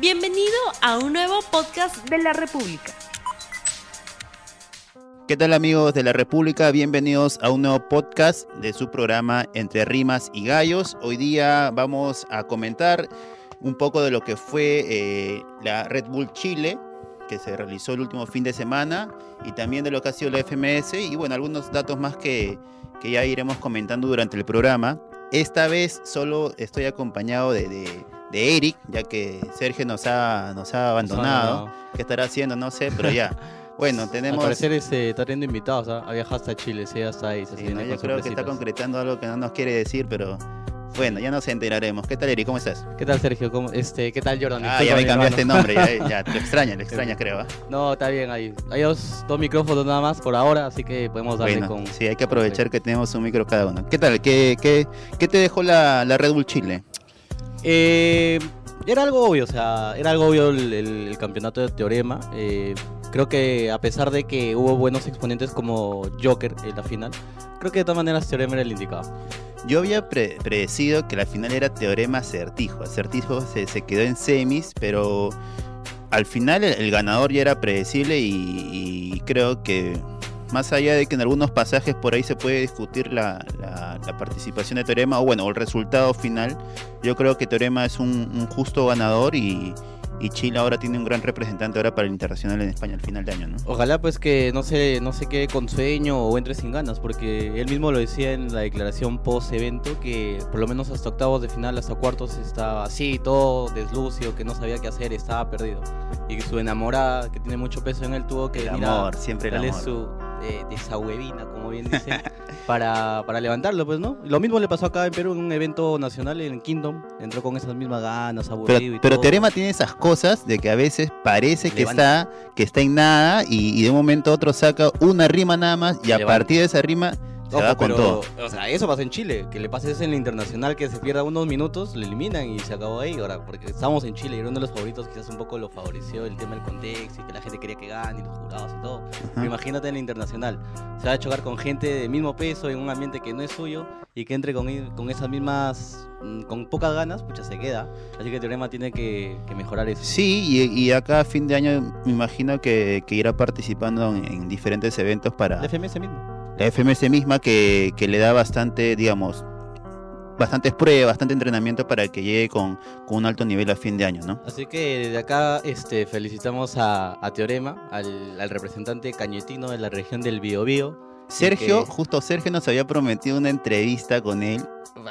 Bienvenido a un nuevo podcast de la República. ¿Qué tal amigos de la República? Bienvenidos a un nuevo podcast de su programa Entre Rimas y Gallos. Hoy día vamos a comentar un poco de lo que fue eh, la Red Bull Chile, que se realizó el último fin de semana, y también de lo que ha sido la FMS, y bueno, algunos datos más que, que ya iremos comentando durante el programa. Esta vez solo estoy acompañado de, de, de Eric, ya que Sergio nos ha, nos ha abandonado. ¿Qué estará haciendo? No sé, pero ya. Bueno, tenemos. Al parecer este, está teniendo invitados, ¿ah? ha viajado hasta Chile, sí, hasta ahí. Se Sí, no, yo creo que está concretando algo que no nos quiere decir, pero bueno, ya nos enteraremos. ¿Qué tal, Eric? ¿Cómo estás? ¿Qué tal, Sergio? ¿Cómo, este, ¿Qué tal, Jordan? Ah, ya me cambiaste hermano. nombre, ya, ya, te extraña, te extraña, creo. ¿ah? No, está bien ahí. Hay dos, dos micrófonos nada más por ahora, así que podemos darle Bueno, con. sí, hay que aprovechar que tenemos un micro cada uno. ¿Qué tal? ¿Qué, qué, qué te dejó la, la Red Bull Chile? Eh, era algo obvio, o sea, era algo obvio el, campeonato de Teorema. Eh, creo que a pesar de que hubo buenos exponentes como Joker en la final, creo que de todas maneras Teorema era el indicado. Yo había pre- predecido que la final era Teorema Acertijo. Acertijo se, quedó en semis, pero al final el, ganador ya era predecible y creo que más allá de que en algunos pasajes por ahí se puede discutir la, la- la participación de Teorema o bueno, el resultado final, yo creo que Teorema es un, un justo ganador y, y Chile ahora tiene un gran representante ahora para el internacional en España al final de año, ¿no? Ojalá pues que no se, no se quede con sueño o entre sin ganas, porque él mismo lo decía en la declaración post evento que por lo menos hasta octavos de final, hasta cuartos estaba así, todo deslucio, que no sabía qué hacer, estaba perdido. Y que su enamorada, que tiene mucho peso en él, tuvo que El a amor, siempre el amor. su eh, desahuevina, como bien dicen, para, para levantarlo, pues, ¿no? Lo mismo le pasó acá en Perú en un evento nacional en Kingdom, entró con esas mismas ganas, aburrido Pero, y pero todo. Teorema tiene esas cosas de que a veces parece que Levanta. está, que está en nada y, y de un momento a otro saca una rima nada más y a Levanta. partir de esa rima se Ojo, con pero, todo. O sea, eso pasó en Chile, que le pase eso en la internacional, que se pierda unos minutos, le eliminan y se acabó ahí. Ahora, porque estamos en Chile y era uno de los favoritos, quizás un poco lo favoreció el tema del contexto y que la gente quería que gane y los jurados y todo. Pero imagínate en la internacional, se va a chocar con gente de mismo peso en un ambiente que no es suyo y que entre con, con esas mismas, mm, con pocas ganas, pucha, se queda. Así que Teorema tiene que, que mejorar eso. Sí, y, y acá a fin de año me imagino que, que irá participando en, en diferentes eventos para La FMS mismo. La FMS misma que, le da bastante, digamos, bastantes pruebas, bastante entrenamiento para que llegue con, un alto nivel a fin de año, ¿no? Así que desde acá este, felicitamos a, a Teorema, al, al representante cañetino de la región del Biobío. Sergio, que- justo Sergio nos había prometido una entrevista con él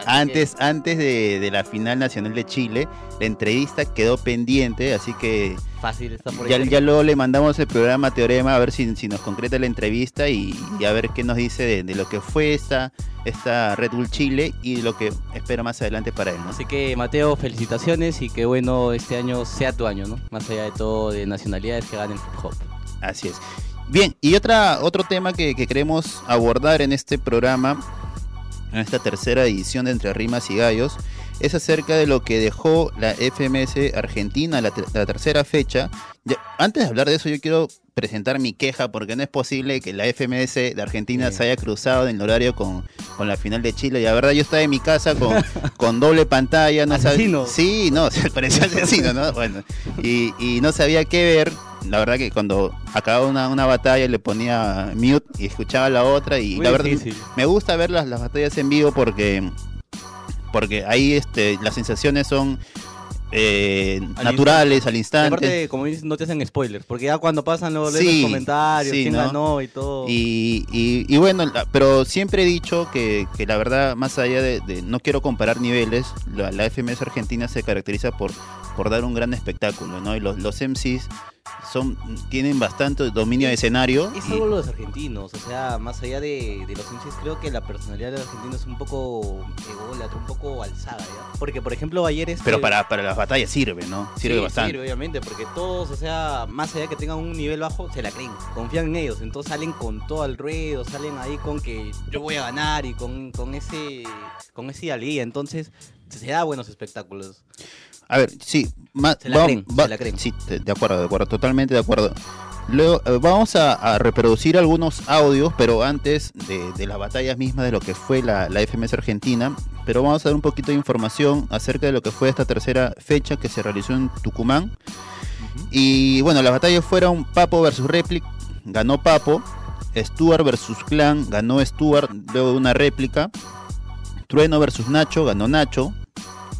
antes, antes de, de la final nacional de Chile. La entrevista quedó pendiente, así que que fácil está por ahí. ya, ya luego le mandamos el programa Teorema a ver si, si nos concreta la entrevista y, y a ver qué nos dice de, de lo que fue esta, esta Red Bull Chile y lo que espera más adelante para él. ¿no? Así que Mateo, felicitaciones y que bueno este año sea tu año, ¿no? Más allá de todo, de nacionalidades que ganen hip hop. Así es. Bien, y otra, otro tema que, que queremos abordar en este programa, en esta tercera edición de Entre Rimas y Gallos, es acerca de lo que dejó la FMS Argentina, la, la tercera fecha. Antes de hablar de eso, yo quiero presentar mi queja, porque no es posible que la FMS de Argentina Sí. se haya cruzado en el horario con, con la final de Chile. Y la verdad, yo estaba en mi casa con, con doble pantalla. No sabía- sí, no, se parecía asesino, ¿no? Bueno, y, y no sabía qué ver. La verdad que cuando acababa una, una batalla le ponía mute y escuchaba la otra y Muy la verdad difícil. me gusta ver las, las batallas en vivo porque porque ahí este las sensaciones son eh, Al naturales al instante aparte, como dices, no te hacen spoilers, porque ya cuando pasan los, lees Sí, los comentarios, sí, quién ¿no? ganó y todo. y, y- y bueno, la- pero siempre he dicho que, que la verdad, más allá de, de- no quiero comparar niveles, la, la FMS Argentina se caracteriza por, por dar un gran espectáculo, ¿no? Y los, los MCs son, tienen bastante dominio de escenario. Es y- algo los argentinos, o sea, más allá de, de los MCs, creo que la personalidad del argentino es un poco ególatra, un poco alzada, ¿ya? Porque, por ejemplo, ayer este... pero para, para las batallas sirve, ¿no? Sirve Sí, bastante. sirve, obviamente, porque todos, o sea, más allá que tengan un nivel bajo, se la creen, confían en ellos, entonces salen con todo el ruedo, salen ahí con que yo voy a ganar y con, con ese con ese alía, entonces se da buenos espectáculos. A ver, sí, Se la va- creen, va- se la creen. Sí, de acuerdo, de acuerdo, totalmente de acuerdo. Luego, eh, vamos a, a reproducir algunos audios, pero antes de, de las batallas mismas de lo que fue la, la FMS Argentina. Pero vamos a dar un poquito de información acerca de lo que fue esta tercera fecha que se realizó en Tucumán. Y bueno, las batallas fueron Papo versus Replic, ganó Papo. Stuart versus Clan, ganó Stuart luego de una réplica. Trueno versus Nacho, ganó Nacho.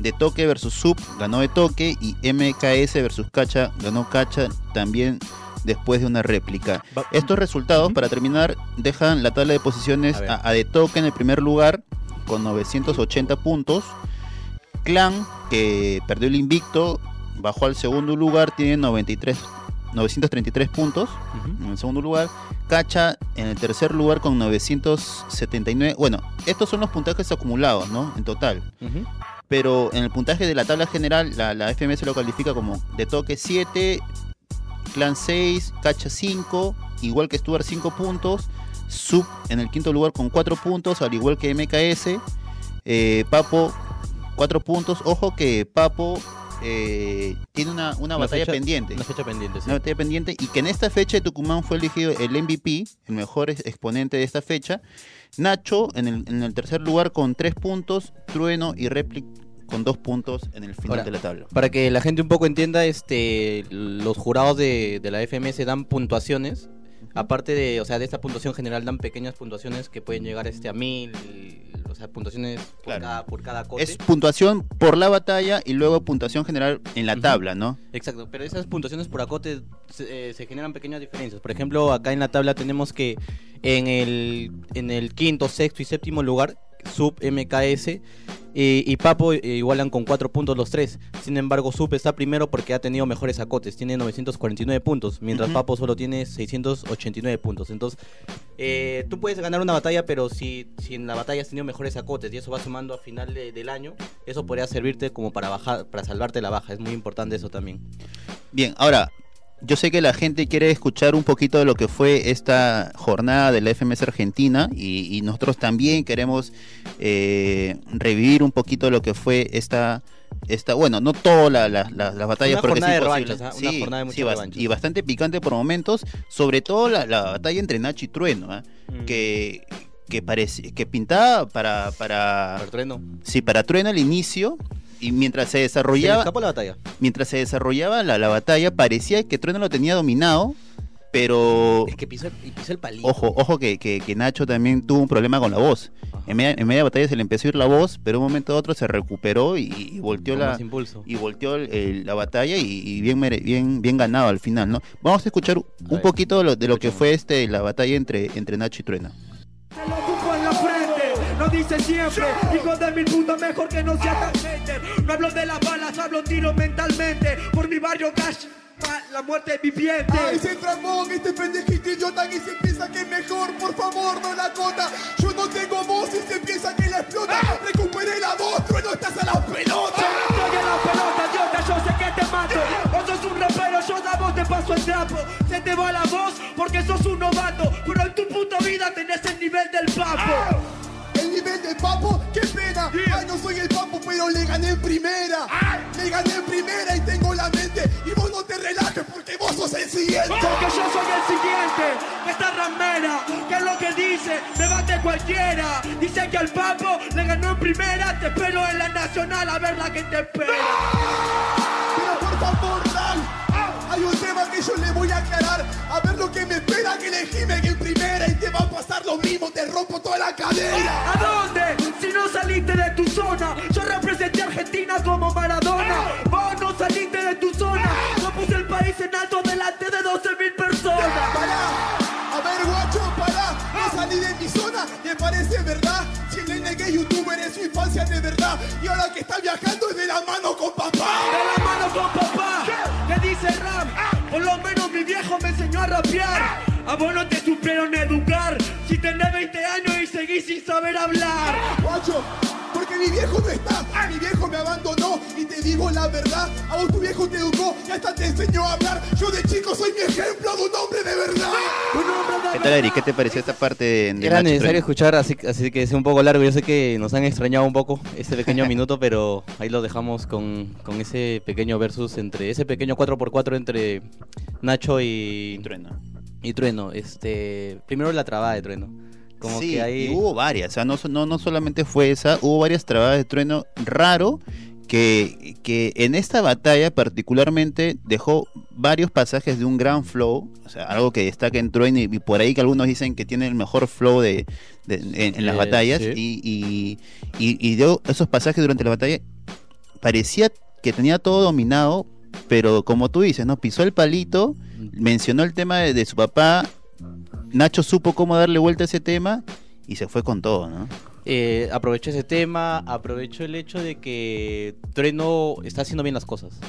De Toque versus Sub, ganó De Toque. Y MKS versus Cacha, ganó Cacha también después de una réplica. Estos resultados, para terminar, dejan la tabla de posiciones A ver. a, a De Toque en el primer lugar con 980 puntos. Clan, que perdió el invicto, bajó al segundo lugar, tiene 93, 933 puntos en el segundo lugar. Cacha en el tercer lugar con 979. Bueno, estos son los puntajes acumulados, ¿no? En total. Pero en el puntaje de la tabla general, la, la FMS lo califica como de toque 7, Clan 6, Cacha 5, igual que Stuart 5 puntos. Sub en el quinto lugar con 4 puntos, al igual que MKS. Eh, Papo 4 puntos. Ojo que Papo eh, tiene una, una Una batalla fecha- pendiente. Una fecha pendiente, sí. Una batalla pendiente y que en esta fecha de Tucumán fue elegido el MVP, el mejor ex- exponente de esta fecha. Nacho en el, en el tercer lugar con 3 puntos, Trueno y Replic con 2 puntos en el final Ahora, de la tabla. Para que la gente un poco entienda, este, los jurados de, de la FMS dan puntuaciones. Aparte de, o sea, de esta puntuación general dan pequeñas puntuaciones que pueden llegar este a mil, o sea, puntuaciones por, Claro. cada, por cada cote. Es puntuación por la batalla y luego puntuación general en la tabla, ¿no? Exacto, pero esas puntuaciones por acote se, eh, se generan pequeñas diferencias. Por ejemplo, acá en la tabla tenemos que en el, en el quinto, sexto y séptimo lugar, Sub, MKS eh, y Papo eh, igualan con 4 puntos los tres. Sin embargo, Sub está primero porque ha tenido mejores acotes, tiene 949 puntos, mientras. Papo solo tiene 689 puntos. Entonces, eh, tú puedes ganar una batalla, pero si, si en la batalla has tenido mejores acotes y eso va sumando a final de- del año, eso podría servirte como para bajar, para salvarte la baja. Es muy importante eso también. Bien, ahora, yo sé que la gente quiere escuchar un poquito de lo que fue esta jornada de la FMS Argentina y, y nosotros también queremos eh, revivir un poquito lo que fue esta, esta bueno, no todas la- la- la- las batallas porque jornada es de revanchas, ¿ah? Una jornada de revanchas. y bastante picante por momentos, sobre todo la, la batalla entre Nacho y Trueno, ¿ah? Mm. que, que, parece, que pintaba para, para, Para Trueno. sí, para Trueno al inicio y mientras se Se le desarrollaba escapó la batalla. mientras se desarrollaba la, la batalla, parecía que Trueno lo tenía dominado, pero Es que pisó, el- pisó el palito. ojo, ojo que, que- que Nacho también tuvo un problema con la voz. En media, en media batalla se le empezó a ir la voz, pero de un momento a otro se recuperó y, y volteó la impulso. y volteó el- el- la batalla y, y bien, bien bien ganado al final, ¿no? Vamos a escuchar un ver, poquito de lo, de lo que fue este la batalla entre entre Nacho y Trueno. Lo dice siempre. Hijo de mil putas, mejor que no sea tan hater No hablo de las balas, hablo tiro mentalmente. Por mi barrio cash, la muerte viviente Ay, se tramó este pendejito idiota que se piensa que es mejor, por favor, no la cota. Yo no tengo voz y se piensa que la explota. Recuperé la voz, trueno, estás a la pelota. Estoy en la pelota, idiota, yo sé que te mato. Vos sos un rapero, yo a vos te paso el trapo. Se te va la voz porque sos un novato Pero en tu puta vida tenés el nivel del papo. El nivel de papo, qué pena. Ay, no soy el papo, pero le gané en primera. Le gané en primera y tengo la mente. Y vos no te relajes porque vos sos el siguiente. Porque yo soy el siguiente, esta ramera, que es lo que dice, debate cualquiera. Dice que al papo le ganó en primera, te espero en la nacional a ver la que te espera. Yo le voy a aclarar. A ver lo que me espera, que elegíme en primera y te va a pasar lo mismo, te rompo toda la cadera. ¿A dónde? Si no saliste de tu zona, yo representé a Argentina como Maradona. Vos no saliste de tu zona, yo puse el país en alto delante de 12 mil personas. Pará, a ver guacho, pará, no salí de mi zona, ¿te parece verdad? Si que es youtuber es su infancia de verdad y ahora que está viajando es de la mano me enseñó a rapear. A vos no te supieron educar. Si tenés 20 años está, mi viejo me abandonó y te digo la verdad, a vos tu viejo te educó y hasta te enseñó a hablar. Yo de chico soy mi ejemplo de un hombre de verdad. Un hombre de ¿Qué tal, Eric? ¿Qué te pareció esta parte de, Era Nacho y necesario escuchar, así, así que es un poco largo. Yo sé que nos han extrañado un poco este pequeño minuto, pero ahí lo dejamos con, con ese pequeño versus entre ese pequeño 4x4 entre Nacho y, Trueno. y Trueno. Este, primero la trabada de Trueno. Como sí, que ahí... y hubo varias, o sea, no, no, no solamente fue esa, hubo varias trabadas de trueno raro que, que en esta batalla particularmente dejó varios pasajes de un gran flow, o sea, algo que destaca en trueno y, y por ahí que algunos dicen que tiene el mejor flow de, de- en, en las Eh, batallas sí. y, y, y- y dio esos pasajes durante la batalla, parecía que tenía todo dominado, pero como tú dices, ¿no? Pisó el palito, mencionó el tema de, de su papá, Nacho supo cómo darle vuelta a ese tema y se fue con todo, ¿no? eh, ese tema, aprovechó el hecho de que Trueno está haciendo bien las cosas.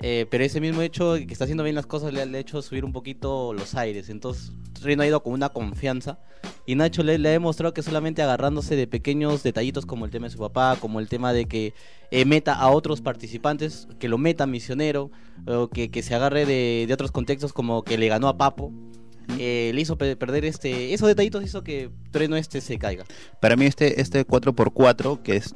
Eh, pero ese mismo hecho de que está haciendo bien las cosas le, ha hecho subir un poquito los aires. Entonces Trueno ha ido con una confianza. Y Nacho le, ha demostrado que solamente agarrándose de pequeños detallitos como el tema de su papá, como el tema de que eh, meta a otros participantes, que lo meta misionero, o que, que se agarre de, de otros contextos como que le ganó a Papo. Eh, le hizo pe- perder este esos detallitos hizo que Trueno este se caiga Para mí este, este 4x4, que es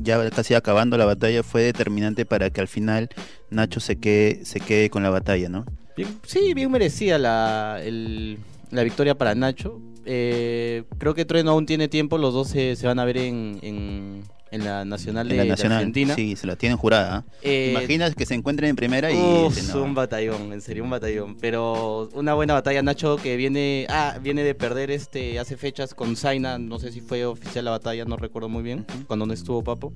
ya casi acabando la batalla, fue determinante para que al final Nacho se quede, se quede con la batalla, ¿no? Bien- sí, bien merecía la, el- la victoria para Nacho. Eh, creo que Trueno aún tiene tiempo, los dos se, se van a ver en, en, en la Nacional de, la de Nacional, Argentina. sí, se la tienen jurada. ¿ah? Eh, Imaginas que se encuentren en primera y Uf, dicen, no. un batallón, en serio, un batallón. Pero una buena batalla, Nacho, que viene ah, viene de perder este hace fechas con Zaina. No sé si fue oficial la batalla, no recuerdo muy bien, Ujú. cuando no estuvo Papo.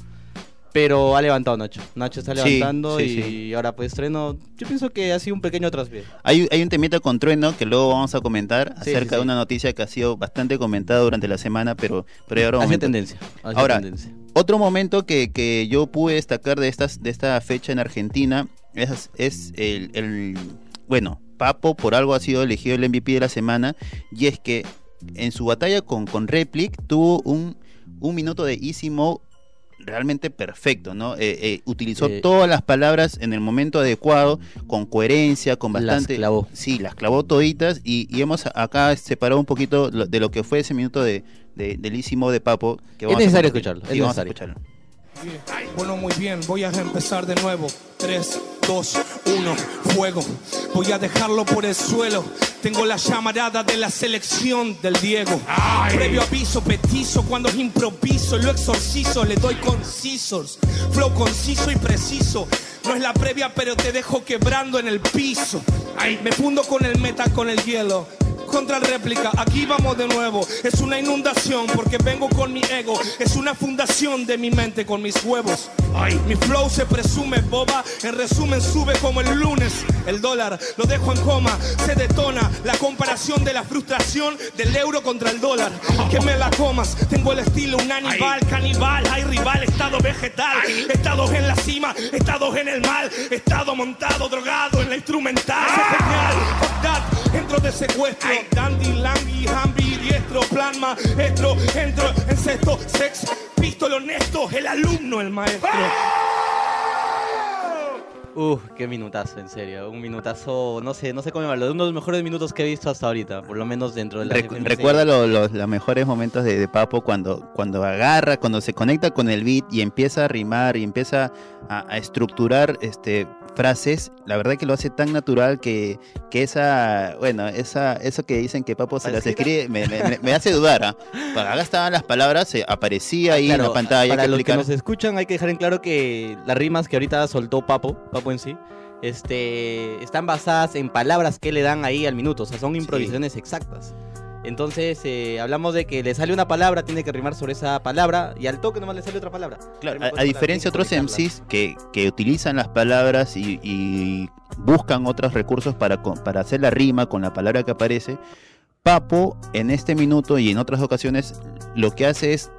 Pero ha levantado Nacho. Nacho está Sí, levantando sí, y sí. ahora pues Trueno, yo pienso que ha sido un pequeño traspié. Hay, hay un temita con Trueno que luego vamos a comentar Sí, acerca sí, sí. de una noticia que ha sido bastante comentada durante la semana, pero, pero ahora Hace tendencia. Ahora, tendencia. Otro momento que, que yo pude destacar de, estas, de esta fecha en Argentina es, es el, Bueno, Papo por algo ha sido elegido el MVP de la semana y es que en su batalla con, con Replic tuvo un, un minuto de easy mode realmente perfecto, ¿no? Eh, eh, utilizó Eh, todas las palabras en el momento adecuado, con coherencia, con Las bastante... clavó. Sí, las clavó toditas y, y hemos acá separado un poquito lo- de lo que fue ese minuto de, de, mode de Papo. Que Es vamos a necesario escucharlo, Sí, es vamos a escucharlo. Bueno, muy bien, voy a empezar de nuevo. 3, 2, 1, fuego. Voy a dejarlo por el suelo. Tengo la llamarada de la selección del Diego. Previo aviso, petizo, cuando improviso, lo exorcizo, le doy concisos. Flow conciso y preciso. No es la previa, pero te dejo quebrando en el piso. Me fundo con el meta, con el hielo. Contra réplica, aquí vamos de nuevo. Es una inundación porque vengo con mi ego. Es una fundación de mi mente con mis huevos. Mi flow se presume boba. En resumen, sube como el lunes. El dólar lo dejo en coma. Se detona la comparación de la frustración del euro contra el dólar. Que me la comas. Tengo el estilo un animal caníbal. Hay rival, estado vegetal. Estados en la cima, estados en el mal. Estado montado, drogado en la instrumental. Genial. Entro de secuestro, dandy, langui, hambi, diestro, plan maestro, entro en sexto, sex, pistol honesto, el alumno, el maestro. Uf, qué minutazo, en serio. Un minutazo, no sé, no sé cómo llamarlo. Uno de los mejores minutos que he visto hasta ahorita, por lo menos dentro de la Recu- recuerda lo- lo- los mejores momentos de, de Papo cuando, cuando agarra, cuando se conecta con el beat y empieza a rimar y empieza a, a estructurar este, frases. La verdad que lo hace tan natural que, que esa, bueno, esa, eso que dicen que Papo se las escribe me, me- me- hace dudar. ¿ah? Para acá estaban las palabras, eh, aparecía ahí en la Claro, pantalla. Para que los que nos escuchan, hay que dejar en claro que las rimas que ahorita soltó Papo, Papo en sí, este, están basadas en palabras que le dan ahí al minuto, o sea, son improvisaciones exactas. Entonces, eh, hablamos de que le sale una palabra, tiene que rimar sobre esa palabra, y al toque nomás le sale otra palabra. Claro, a, a diferencia de otros. MCs que, que utilizan las palabras y, y buscan otros recursos para, para hacer la rima con la palabra que aparece, Papo en este minuto y en otras ocasiones lo que hace es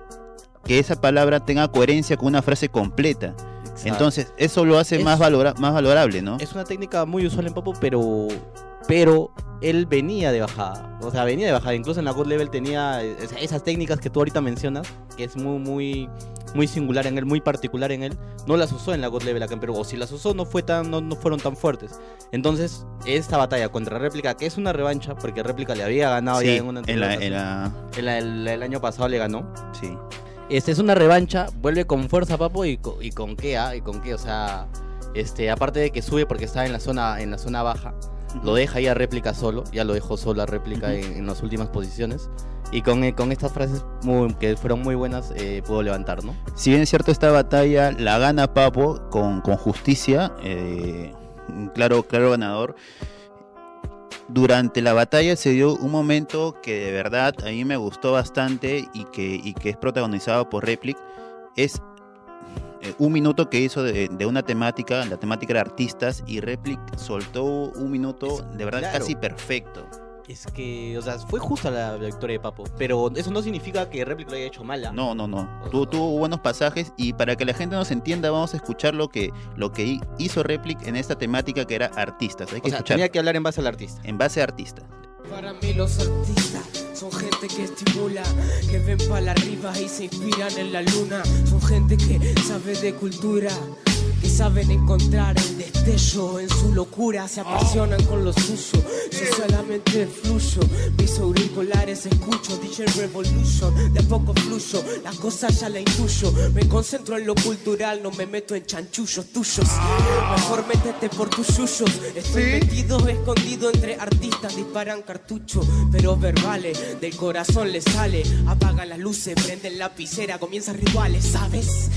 que esa palabra tenga coherencia con una frase completa. Exacto. Entonces, eso lo hace Es- más, valora- más valorable, ¿no? Es una técnica muy usual en Papo, pero pero él venía de bajada. O sea, venía de bajada. Incluso en la God Level tenía es- esas técnicas que tú ahorita mencionas, que es muy, muy, muy singular en él, muy particular en él. No las usó en la God Level acá en Perú. O si las usó, no, fue tan, no, no fueron tan fuertes. Entonces, esta batalla contra Réplica, que es una revancha, porque Réplica le había ganado ya en una en la, en la- En la- el, el año pasado le ganó. sí. Este es una revancha, vuelve con fuerza Papo y, co- y con qué, ah, y con qué, o sea, este, aparte de que sube porque está en la zona, en la zona baja, lo deja ahí a réplica solo, ya lo dejó solo a réplica en, en las últimas posiciones. Y con, eh, con estas frases muy- que fueron muy buenas, eh, pudo levantar, ¿no? Si bien es cierto, esta batalla la gana Papo con, con justicia, eh, claro, claro ganador. Durante la batalla se dio un momento que de verdad a mí me gustó bastante y que, y que es protagonizado por Replic. Es eh, un minuto que hizo de, de una temática, la temática era artistas, y Replic soltó un minuto Es- de verdad claro. casi perfecto. Es que, o sea, fue justa la victoria de Papo, pero eso no significa que Replic lo haya hecho mala. No, no, no. Tu- tuvo buenos pasajes y para que la gente nos entienda vamos a escuchar lo que, lo que hi- hizo Replic en esta temática que era artistas. Hay que o sea, escuchar tenía que hablar en base al artista. en base a artistas. Para mí los artistas son gente que estimula, que ven para arriba y se inspiran en la luna. Son gente que sabe de cultura, que saben encontrar el destello en su locura. Se apasionan con lo suyo, yo solamente fluyo. Mis auriculares escucho, DJ Revolution. De a poco fluyo, la cosa ya la intuyo. Me concentro en lo cultural, no me meto en chanchullos tuyos. Mejor métete por tus yuyos. Estoy metido, escondido entre artistas, disparan cartuchos, pero verbales, del corazón les sale. Apagan las luces, prenden lapicera, comienzan rituales, ¿sabes?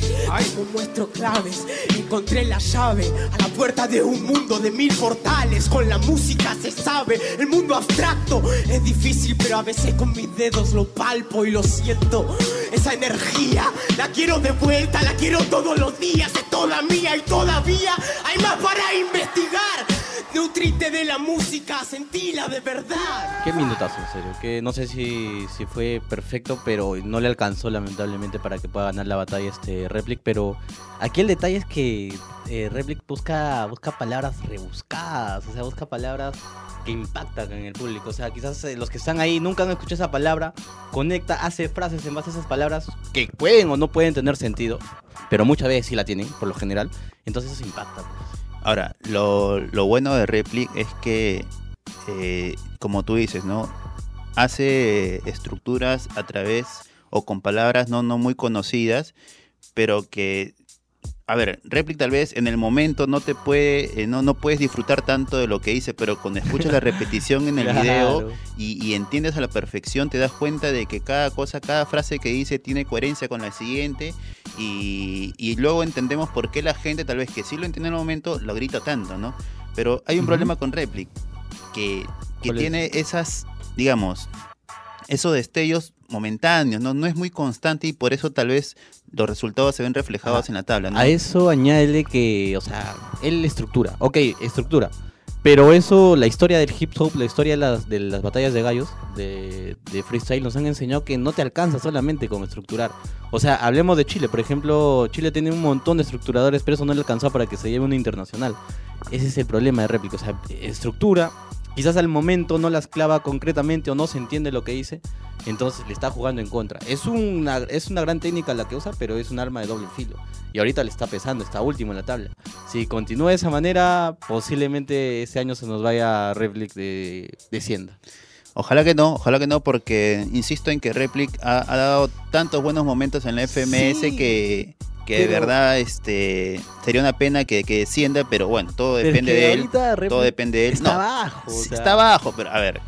Como muestro claves, encontré la llave a la puerta de un mundo de mil portales. Con la música se sabe, el mundo abstracto es difícil, pero a veces con mis dedos lo palpo y lo siento. Esa energía la quiero de vuelta, la quiero todos los días, es toda mía y todavía hay más para investigar. Nutrite de la música, sentila de verdad. Qué minutazo, en serio. Que no sé si, si fue perfecto, pero no le alcanzó lamentablemente para que pueda ganar la batalla este Replic. Pero aquí el detalle es que eh, Replic busca, busca palabras rebuscadas, o sea, busca palabras que impactan en el público. O sea, quizás eh, los que están ahí nunca han escuchado esa palabra, conecta, hace frases en base a esas palabras que pueden o no pueden tener sentido, pero muchas veces sí la tienen, por lo general. Entonces eso impacta. pues. Ahora, lo, lo bueno de Replic es que, eh, como tú dices, ¿no? Hace estructuras a través o con palabras no, no muy conocidas, pero que, a ver, Replic tal vez en el momento no te puede, eh, no, no puedes disfrutar tanto de lo que dice, pero cuando escuchas la repetición en el video y, y entiendes a la perfección, te das cuenta de que cada cosa, cada frase que dice tiene coherencia con la siguiente y, y luego entendemos por qué la gente, tal vez que sí lo entiende en el momento, lo grita tanto, ¿no? Pero hay un problema con Replic, que, que tiene esas, digamos, esos destellos momentáneos, ¿no? No es muy constante y por eso tal vez los resultados se ven reflejados Ajá. en la tabla, ¿no? A eso añádele que, o sea, él estructura. Ok, estructura. Pero eso, la historia del hip hop, la historia de las, de las batallas de gallos, de, de freestyle, nos han enseñado que no te alcanza solamente con estructurar. O sea, hablemos de Chile. Por ejemplo, Chile tiene un montón de estructuradores, pero eso no le alcanzó para que se lleve una internacional. Ese es el problema de réplica. O sea, estructura. Quizás al momento no las clava concretamente o no se entiende lo que dice. Entonces le está jugando en contra. Es una, es una gran técnica la que usa, pero es un arma de doble filo. Y ahorita le está pesando, está último en la tabla. Si continúa de esa manera, posiblemente ese año se nos vaya Replic de descienda. Ojalá que no, ojalá que no, porque insisto en que Replic ha, ha dado tantos buenos momentos en la FMS Sí, que, que de verdad este sería una pena que, que descienda, pero bueno, todo depende de él. Todo depende de él. Está No, abajo. o sí, sea, está abajo, pero a ver.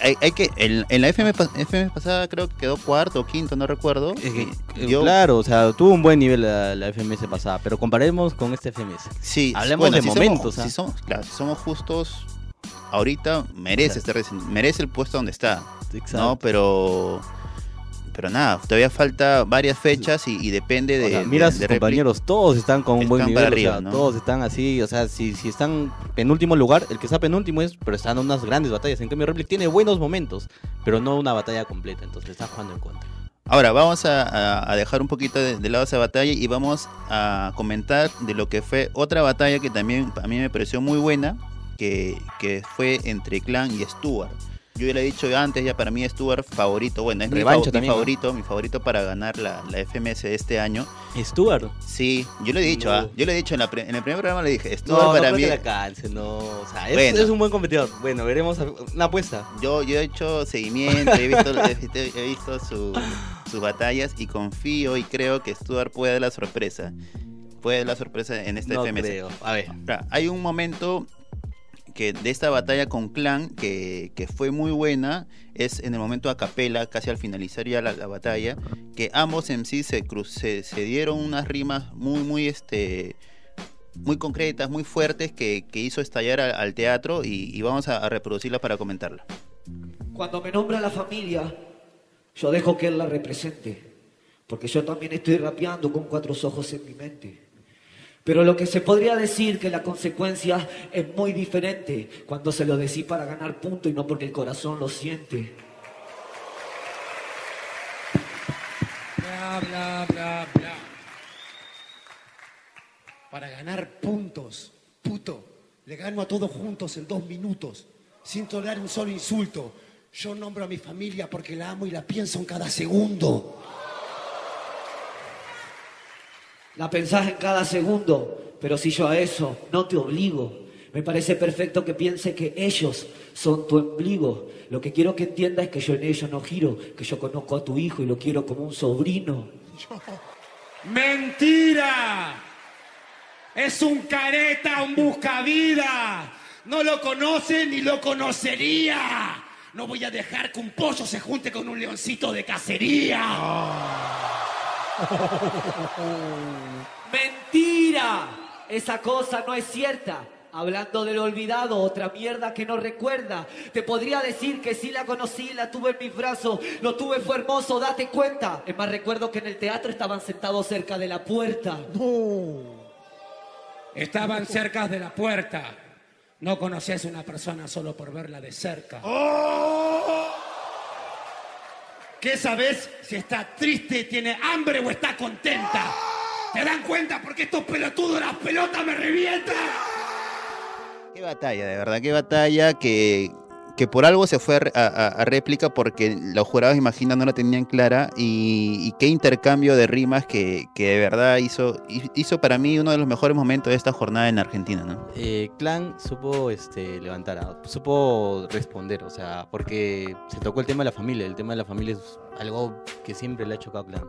Hay, hay que en, en la FM, FM pasada creo que quedó cuarto o quinto, no recuerdo. es que, y eh, yo- Claro, o sea, tuvo un buen nivel la, la FMS pasada, pero comparemos con este FMS. Sí, Hablemos de si momentos, Somos, ¿ah? si somos, claro, si somos justos, ahorita merece estar reci- merece el puesto donde está. No, pero pero nada, todavía falta varias fechas y, y depende de, O sea, de- mira de sus compañeros, todos están con un buen nivel, para o sea, arriba, ¿no? todos están así, o sea, si, si están penúltimo lugar, el que está penúltimo es, pero están en unas grandes batallas, en cambio Replic tiene buenos momentos, pero no una batalla completa, entonces le está jugando en contra. Ahora vamos a, a- a dejar un poquito de, de lado esa batalla y vamos a comentar de lo que fue otra batalla que también a mí me pareció muy buena, que, que fue entre Clan y Stuart. Yo ya le he dicho antes, ya para mí Stuart favorito, bueno, es mi, mi también, ¿no? favorito, mi favorito para ganar la, la FMS de este año. Stuart. Sí, yo lo he dicho, No. ah, yo lo he dicho en, la pre- en el primer programa, le dije, Stuart no para mí... la no, o sea, es, Bueno. es un buen competidor. Bueno, veremos una apuesta. Yo, yo he hecho seguimiento, he visto, he visto, su- sus batallas y confío y creo que Stuart puede dar la sorpresa. Puede dar la sorpresa en esta no FMS. creo. A ver. Hay un momento que de esta batalla con Clan, que, fue muy buena, es en el momento a capela, casi al finalizar ya la, la batalla, que ambos en sí se, se, dieron unas rimas muy, muy, este, muy concretas, muy fuertes, que, que hizo estallar al, teatro y, y vamos a, a reproducirlas para comentarla. Cuando me nombra la familia, yo dejo que él la represente. Porque yo también estoy rapeando con cuatro ojos en mi mente. Pero lo que se podría decir que la consecuencia es muy diferente cuando se lo decís para ganar punto y no porque el corazón lo siente. Bla, bla, bla, bla. Para ganar puntos, puto, le gano a todos juntos en dos minutos, sin tolerar un solo insulto. Yo nombro a mi familia porque la amo y la pienso en cada segundo. La pensás en cada segundo, pero si yo a eso no te obligo. Me parece perfecto que piense que ellos son tu ombligo. Lo que quiero que entiendas es que yo en ellos no giro, que yo conozco a tu hijo y lo quiero como un sobrino. ¡Mentira! Es un careta, un buscavida. No lo conoce ni lo conocería. No voy a dejar que un pollo se junte con un leoncito de cacería. ¡Mentira! Esa cosa no es cierta. Hablando del olvidado, otra mierda que no recuerda. Te podría decir que sí la conocí, la tuve en mis brazos, lo tuve, fue hermoso, date cuenta. Es más, recuerdo que en el teatro estaban sentados cerca de la puerta. Estaban cerca de la puerta. No conoces a una persona solo por verla de cerca. ¿Qué sabes si está triste, tiene hambre o está contenta? ¿Te dan cuenta? Porque estos pelotudos las pelotas me revientan. Qué batalla, de verdad, qué batalla que, que por algo se fue a, réplica porque los jurados, imagina, no la tenían clara y, y qué intercambio de rimas que, que de verdad hizo, hizo para mí uno de los mejores momentos de esta jornada en Argentina, ¿no? Eh, Clan supo este, levantar, supo responder, o sea, porque se tocó el tema de la familia. El tema de la familia es algo que siempre le ha chocado a Clan.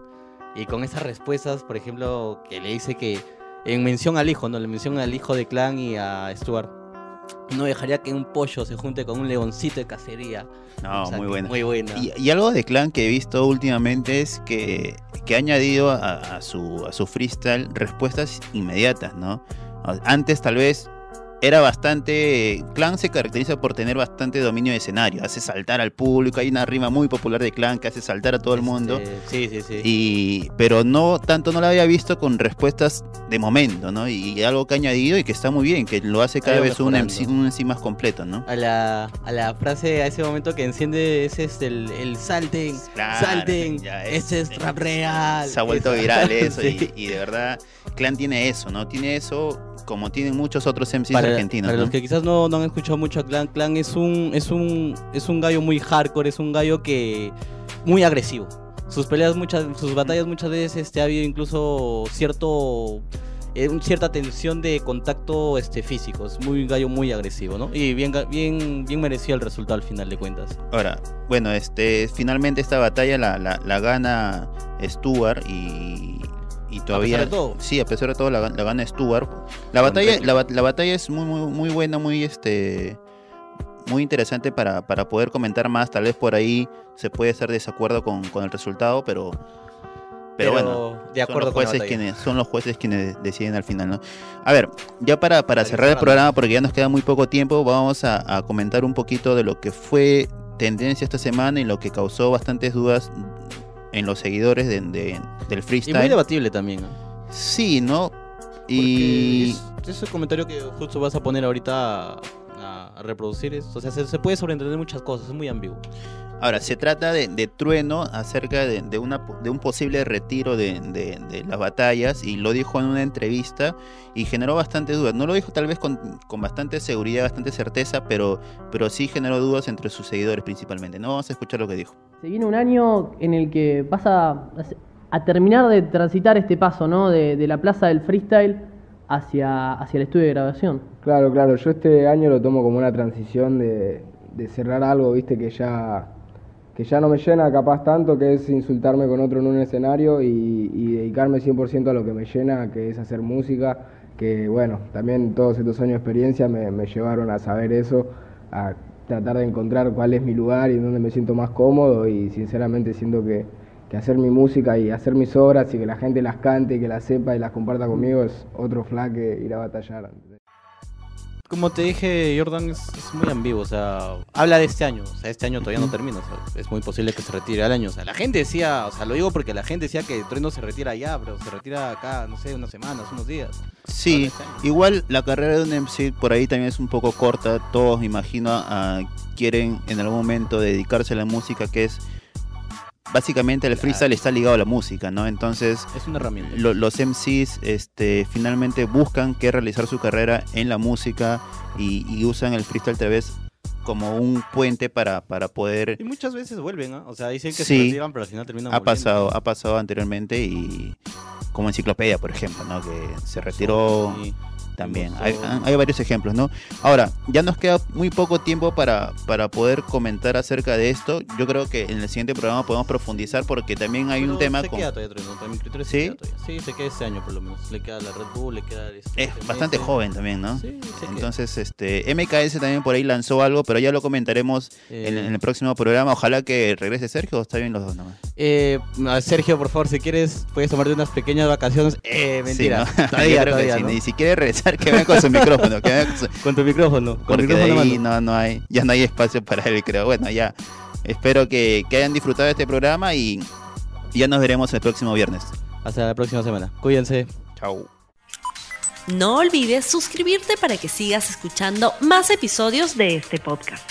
Y con esas respuestas, por ejemplo, que le dice que en mención al hijo, ¿no? Le menciona al hijo de Clan y a Stuart. No dejaría que un pollo se junte con un leoncito de cacería. No, O sea, muy buena. Muy buena. Y, y algo de Clan que he visto últimamente es que, que ha añadido a, a su, a su freestyle respuestas inmediatas, ¿no? Antes tal vez era bastante... Clan se caracteriza por tener bastante dominio de escenario, hace saltar al público, hay una rima muy popular de Clan que hace saltar a todo el mundo. Sí, sí, sí. Y, pero no tanto no la había visto con respuestas de momento, ¿no? Y, algo que ha añadido y que está muy bien, que lo hace cada vez un. MC, un MC más completo, ¿no? a la, a la frase, a ese momento que enciende ese es el, el salten, Claro, salten, es- ese es rap real. Se ha vuelto viral eso Sí. y, y de verdad Clan tiene eso, ¿no? Tiene eso como tienen muchos otros MCs Para, argentinos, para ¿no? los que quizás no, no han escuchado mucho a Clan, Clan es un, es un es un gallo muy hardcore, es un gallo que muy agresivo. Sus peleas muchas, sus batallas muchas veces este, ha habido incluso cierto eh, un- cierta tensión de contacto este físico, es muy un gallo muy agresivo, ¿no? Y bien bien bien merecido el resultado al final de cuentas. Ahora, bueno, este finalmente esta batalla la, la, la gana Stuart y, y todavía de todo. sí, a pesar de todo la, la gana Stuart. La batalla la, bat- la batalla es muy muy muy buena, muy este muy interesante para, para poder comentar más, tal vez por ahí se puede estar desacuerdo con, con el resultado, pero pero, bueno, de acuerdo son los jueces quienes son los jueces quienes deciden al final, ¿no? A ver, ya para, para cerrar el programa, porque ya nos queda muy poco tiempo, vamos a, a comentar un poquito de lo que fue tendencia esta semana y lo que causó bastantes dudas en los seguidores de, de- del Y freestyle. muy debatible también, ¿no? Sí, ¿no? Porque Y es, es el comentario que justo vas a poner ahorita a, a reproducir. es- o sea, se, se puede sobreentender muchas cosas, es muy ambiguo. Ahora se trata de, de Trueno acerca de, de una, de un posible retiro de, de- de las batallas y lo dijo en una entrevista y generó bastantes dudas. No lo dijo tal vez con, con bastante seguridad, bastante certeza, pero, pero sí generó dudas entre sus seguidores principalmente. No vamos a escuchar lo que dijo. Se viene un año en el que vas a, a terminar de transitar este paso, ¿no? De, de la plaza del freestyle hacia, hacia el estudio de grabación. Claro, claro, yo este año lo tomo como una transición de, de cerrar algo, viste, que ya, que ya no me llena capaz tanto, que es insultarme con otro en un escenario y, y dedicarme 100% a lo que me llena, que es hacer música que bueno, también todos estos años de experiencia me, llevaron a saber eso, a tratar de encontrar cuál es mi lugar y dónde me siento más cómodo y sinceramente siento que, que hacer mi música y hacer mis obras y que la gente las cante, que las sepa y las comparta conmigo es otro flag que ir a batallar. Como te dije, Jordan es, es muy ambiguo, o sea, habla de este año, o sea, este año todavía no termina, o sea, es muy posible que se retire al año, o sea, la gente decía, o sea, lo digo porque la gente decía que Trueno se retira allá, pero se retira acá, no sé, unas semanas, unos días. Sí, igual la carrera de un MC por ahí también es un poco corta. Todos, me imagino, ah, quieren en algún momento dedicarse a la música, que es básicamente el freestyle está ligado a la música, ¿no? Entonces, Es una herramienta. lo- los MCs este, finalmente buscan que realizar su carrera en la música y, y usan el freestyle tal vez como un puente para, para poder Y muchas veces vuelven, ¿no? O sea, dicen que Sí. se retiran, pero al final terminan ha volviendo. pasado ha pasado anteriormente y como enciclopedia por ejemplo no que se retiró Sí. También Gustavo. hay, hay varios ejemplos no ahora ya nos queda muy poco tiempo para para poder comentar acerca de esto yo creo que en el siguiente programa podemos profundizar porque también hay un tema se con queda todavía para mi criterio se ¿Sí? queda todavía. Sí, se queda este año por lo menos. Le queda la Red Bull, le queda el... es bastante joven también no Sí, se queda. entonces este MKS también por ahí lanzó algo pero ya lo comentaremos en, Eh. en el próximo programa ojalá que regrese Sergio o está bien los dos nomás Eh, Sergio, por favor, si quieres, puedes tomarte unas pequeñas vacaciones. Eh, mentira. Sí, ¿no? Todavía, todavía, sí, ¿no? ni si quiere que venga con su micrófono que venga con su- Con tu micrófono. Con porque el de micrófono ahí no, no hay, ya no hay espacio para él, creo. Bueno, ya espero que, que hayan disfrutado de este programa y ya nos veremos el próximo viernes. Hasta la próxima semana. Cuídense. Chao. No olvides suscribirte para que sigas escuchando más episodios de este podcast.